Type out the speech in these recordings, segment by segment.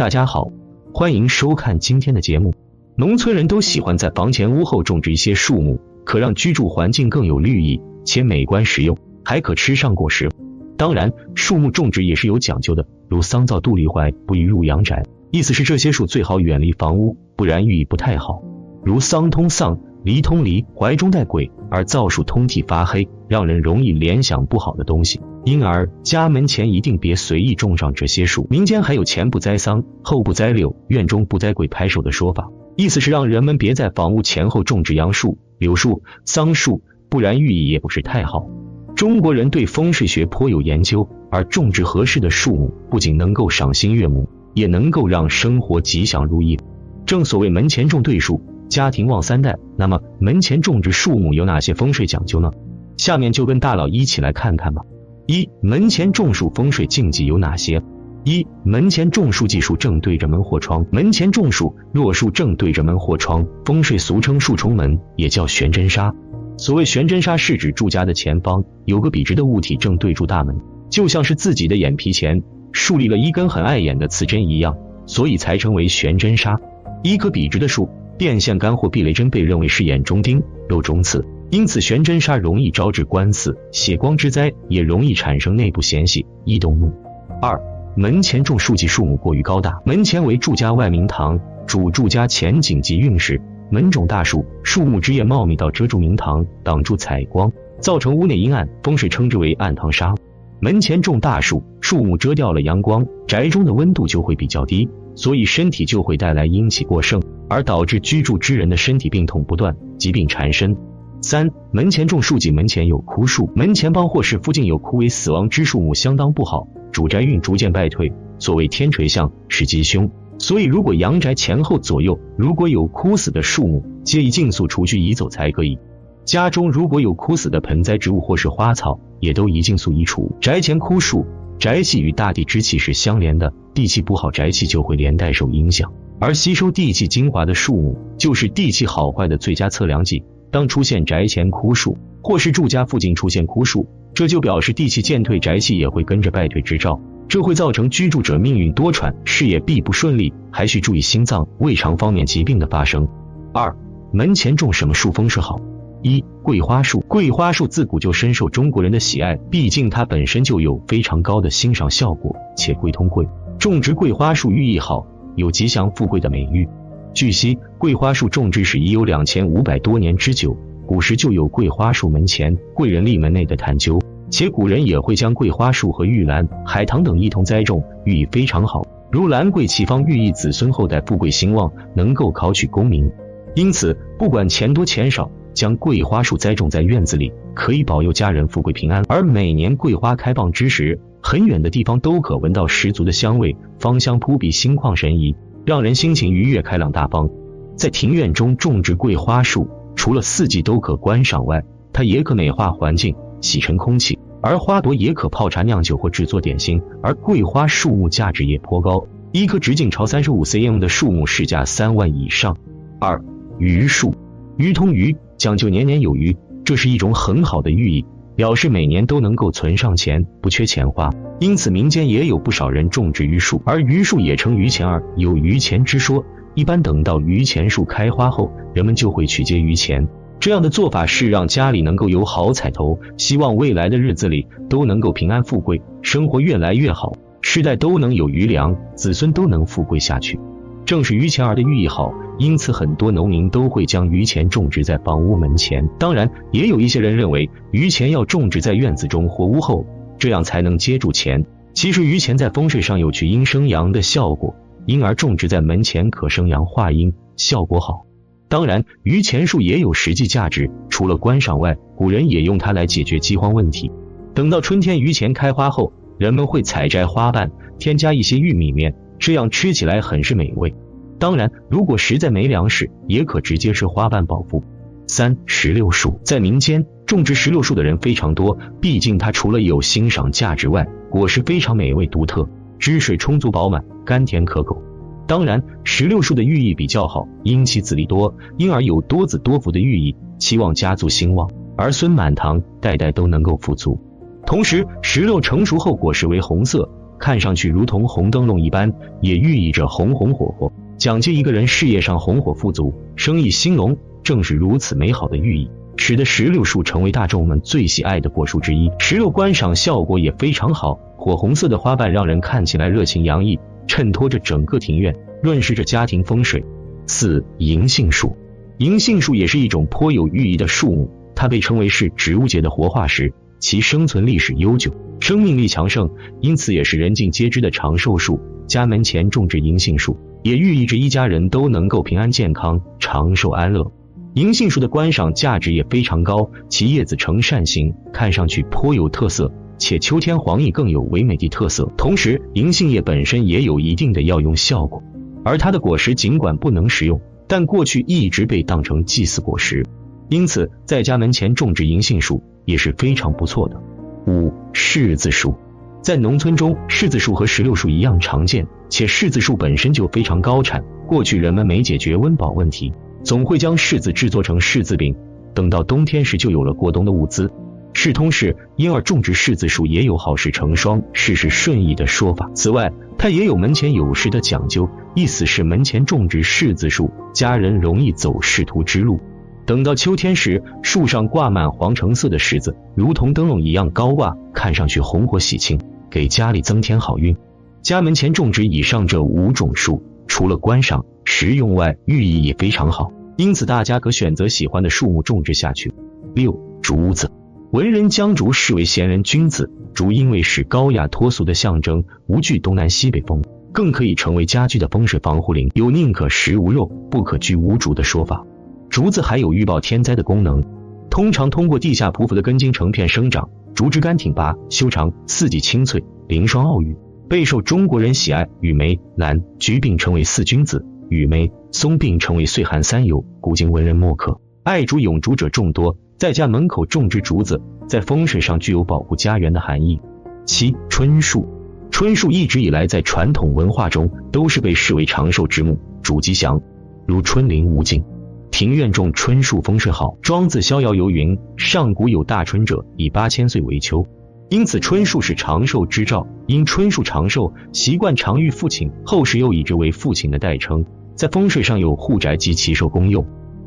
大家好，欢迎收看今天的节目。农村人都喜欢在房前屋后种植一些树木，可让居住环境更有绿意，且美观实用，还可吃上果实。当然，树木种植也是有讲究的，如桑造杜梨槐，不宜入阳宅。意思是这些树最好远离房屋，不然寓意不太好。如桑通丧，离通离，怀中带鬼，而造树通体发黑，让人容易联想不好的东西。因而家门前一定别随意种上这些树。民间还有前不栽桑，后不栽柳，院中不栽鬼拍手的说法，意思是让人们别在房屋前后种植杨树、柳树、桑树，不然寓意也不是太好。中国人对风水学颇有研究，而种植合适的树木，不仅能够赏心悦目，也能够让生活吉祥如意。正所谓门前种对树，家庭旺三代。那么门前种植树木有哪些风水讲究呢？下面就跟大佬一起来看看吧。一门前种树风水禁忌有哪些？一门前种树忌树正对着门或窗。门前种树，若树正对着门或窗，风水俗称树冲门，也叫悬针杀。所谓悬针杀，是指住家的前方有个笔直的物体正对住大门，就像是自己的眼皮前竖立了一根很碍眼的刺针一样，所以才称为悬针杀。一棵笔直的树，电线杆或避雷针被认为是眼中钉、肉中刺。因此，悬针煞容易招致官司、血光之灾，也容易产生内部嫌隙、易动怒。二、门前种树及树木过于高大。门前为住家外明堂，主住家前景及运势。门种大树，树木枝叶茂密到遮住明堂，挡住采光，造成屋内阴暗，风水称之为暗堂煞。门前种大树，树木遮掉了阳光，宅中的温度就会比较低，所以身体就会带来阴气过盛，而导致居住之人的身体病痛不断，疾病缠身。三门前种树忌门前有枯树，门前帮或是附近有枯萎死亡之树木，相当不好，主宅运逐渐败退。所谓天垂象是吉凶，所以如果阳宅前后左右如果有枯死的树木，皆宜尽速除去移走才可以。家中如果有枯死的盆栽植物或是花草，也都宜尽速移除。宅前枯树，宅气与大地之气是相连的，地气不好，宅气就会连带受影响。而吸收地气精华的树木，就是地气好坏的最佳测量计。当出现宅前枯树，或是住家附近出现枯树，这就表示地气渐退，宅气也会跟着败退之兆，这会造成居住者命运多舛，事业必不顺利，还需注意心脏、胃肠方面疾病的发生。二门前种什么树风水好？一桂花树，桂花树自古就深受中国人的喜爱，毕竟它本身就有非常高的欣赏效果，且贵通贵，种植桂花树寓意好，有吉祥富贵的美誉。据悉，桂花树种植史已有两千五百多年之久。古时就有桂花树门前贵人立门内的探究，且古人也会将桂花树和玉兰、海棠等一同栽种，寓意非常好。如兰桂齐方，寓意子孙后代富贵兴旺，能够考取功名。因此，不管钱多钱少，将桂花树栽种在院子里，可以保佑家人富贵平安。而每年桂花开放之时，很远的地方都可闻到十足的香味，芳香扑鼻，心旷神怡。让人心情愉悦、开朗大方。在庭院中种植桂花树，除了四季都可观赏外，它也可美化环境、洗尘空气。而花朵也可泡茶、酿酒或制作点心。而桂花树木价值也颇高，一棵直径超三十五 cm 的树木市价三万以上。二榆树，榆通榆，讲究年年有余，这是一种很好的寓意。表示每年都能够存上钱，不缺钱花，因此民间也有不少人种植榆树，而榆树也称榆钱儿，有榆钱之说。一般等到榆钱树开花后，人们就会取接榆钱。这样的做法是让家里能够有好彩头，希望未来的日子里都能够平安富贵，生活越来越好，世代都能有余粮，子孙都能富贵下去。正是榆钱儿的寓意好，因此很多农民都会将榆钱种植在房屋门前。当然，也有一些人认为榆钱要种植在院子中或屋后，这样才能接住钱。其实榆钱在风水上有去阴生阳的效果，因而种植在门前可生阳化阴，效果好。当然，榆钱树也有实际价值，除了观赏外，古人也用它来解决饥荒问题。等到春天榆钱开花后，人们会采摘花瓣，添加一些玉米面。这样吃起来很是美味。当然，如果实在没粮食，也可直接吃花瓣饱腹。三石榴树在民间种植石榴树的人非常多，毕竟它除了有欣赏价值外，果实非常美味独特，汁水充足饱满，甘甜可口。当然，石榴树的寓意比较好，因其籽粒多，因而有多子多福的寓意，期望家族兴旺，儿孙满堂，代代都能够富足。同时，石榴成熟后果实为红色。看上去如同红灯笼一般，也寓意着红红火火。讲究一个人事业上红火富足，生意兴隆，正是如此美好的寓意，使得石榴树成为大众们最喜爱的果树之一。石榴观赏效果也非常好，火红色的花瓣让人看起来热情洋溢，衬托着整个庭院，润饰着家庭风水。四银杏树，银杏树也是一种颇有寓意的树木，它被称为是植物界的活化石，其生存历史悠久，生命力强盛，因此也是人尽皆知的长寿树。家门前种植银杏树，也寓意着一家人都能够平安健康、长寿安乐。银杏树的观赏价值也非常高，其叶子呈扇形，看上去颇有特色，且秋天黄奕更有唯美的特色。同时，银杏叶本身也有一定的药用效果。而它的果实尽管不能食用，但过去一直被当成祭祀果实，因此在家门前种植银杏树也是非常不错的。五柿子树，在农村中，柿子树和石榴树一样常见，且柿子树本身就非常高产。过去人们没解决温饱问题，总会将柿子制作成柿子饼，等到冬天时就有了过冬的物资。世通是因而种植柿子树也有好事成双、事事顺意的说法。此外，它也有门前有柿的讲究，意思是门前种植柿子树，家人容易走仕途之路。等到秋天时，树上挂满黄橙色的柿子，如同灯笼一样高挂，看上去红火喜庆，给家里增添好运。家门前种植以上这五种树，除了观赏、食用外，寓意也非常好，因此大家可选择喜欢的树木种植下去。六竹子。文人将竹视为贤人君子，竹因为是高雅脱俗的象征，无惧东南西北风，更可以成为家居的风水防护林。有宁可食无肉，不可居无竹的说法。竹子还有预报天灾的功能，通常通过地下匍匐的根茎成片生长，竹枝干挺拔，修长，四季青翠，凌霜傲玉，备受中国人喜爱。与梅、兰、菊并称为四君子，与梅、松并称为岁寒三友。古今文人墨客爱竹咏竹者众多。在家门口种植竹子，在风水上具有保护家园的含义。七春树，春树一直以来在传统文化中都是被视为长寿之木，主吉祥，如春林无尽，庭院种春树风水好。庄子逍遥游云：上古有大春者，以八千岁为秋，因此春树是长寿之兆。因春树长寿，习惯常遇父亲，后世又以之为父亲的代称，在风水上有护宅及祈寿功用。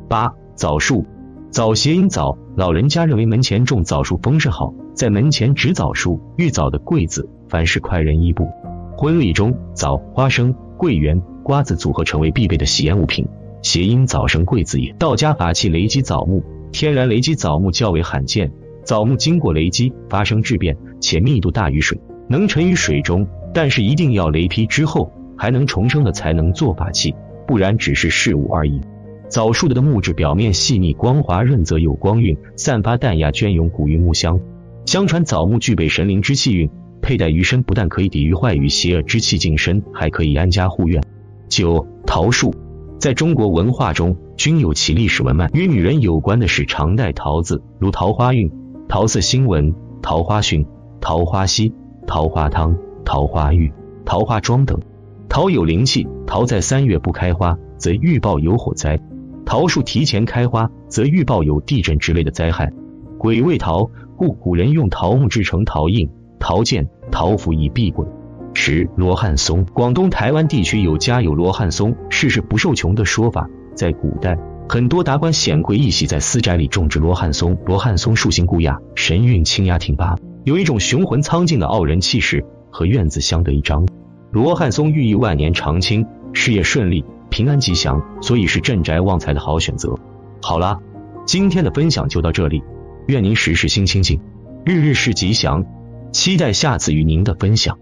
八枣树。枣谐音枣，老人家认为门前种枣树风水好，在门前植枣树，遇枣的贵子，凡事快人一步。婚礼中，枣、花生、桂圆、瓜子组合成为必备的喜宴物品，谐音早生贵子也。道家法器雷击枣木，天然雷击枣木较为罕见，枣木经过雷击发生质变，且密度大于水，能沉于水中，但是一定要雷劈之后还能重生的才能做法器，不然只是事物而已。枣树的木质表面细腻光滑润泽有光晕，散发淡雅隽永古韵木香。相传枣木具备神灵之气运，佩戴于身不但可以抵御坏与邪恶之气近身，还可以安家护院。九桃树，在中国文化中均有其历史文脉。与女人有关的是常戴桃子，如桃花运、桃色新闻、桃花讯、桃花溪、桃花汤、桃花浴、桃花妆等。桃有灵气，桃在三月不开花，则预报有火灾。桃树提前开花，则预报有地震之类的灾害。鬼畏桃，故古人用桃木制成桃印、桃剑、桃符以避鬼。十罗汉松，广东、台湾地区有家有罗汉松，世事不受穷的说法。在古代，很多达官显贵一喜在私宅里种植罗汉松。罗汉松树形孤雅，神韵清雅挺拔，有一种雄浑苍劲的傲人气势，和院子相得益彰。罗汉松寓意万年长青，事业顺利。平安吉祥，所以是镇宅旺财的好选择。好啦，今天的分享就到这里，愿您时时心清静，日日是吉祥，期待下次与您的分享。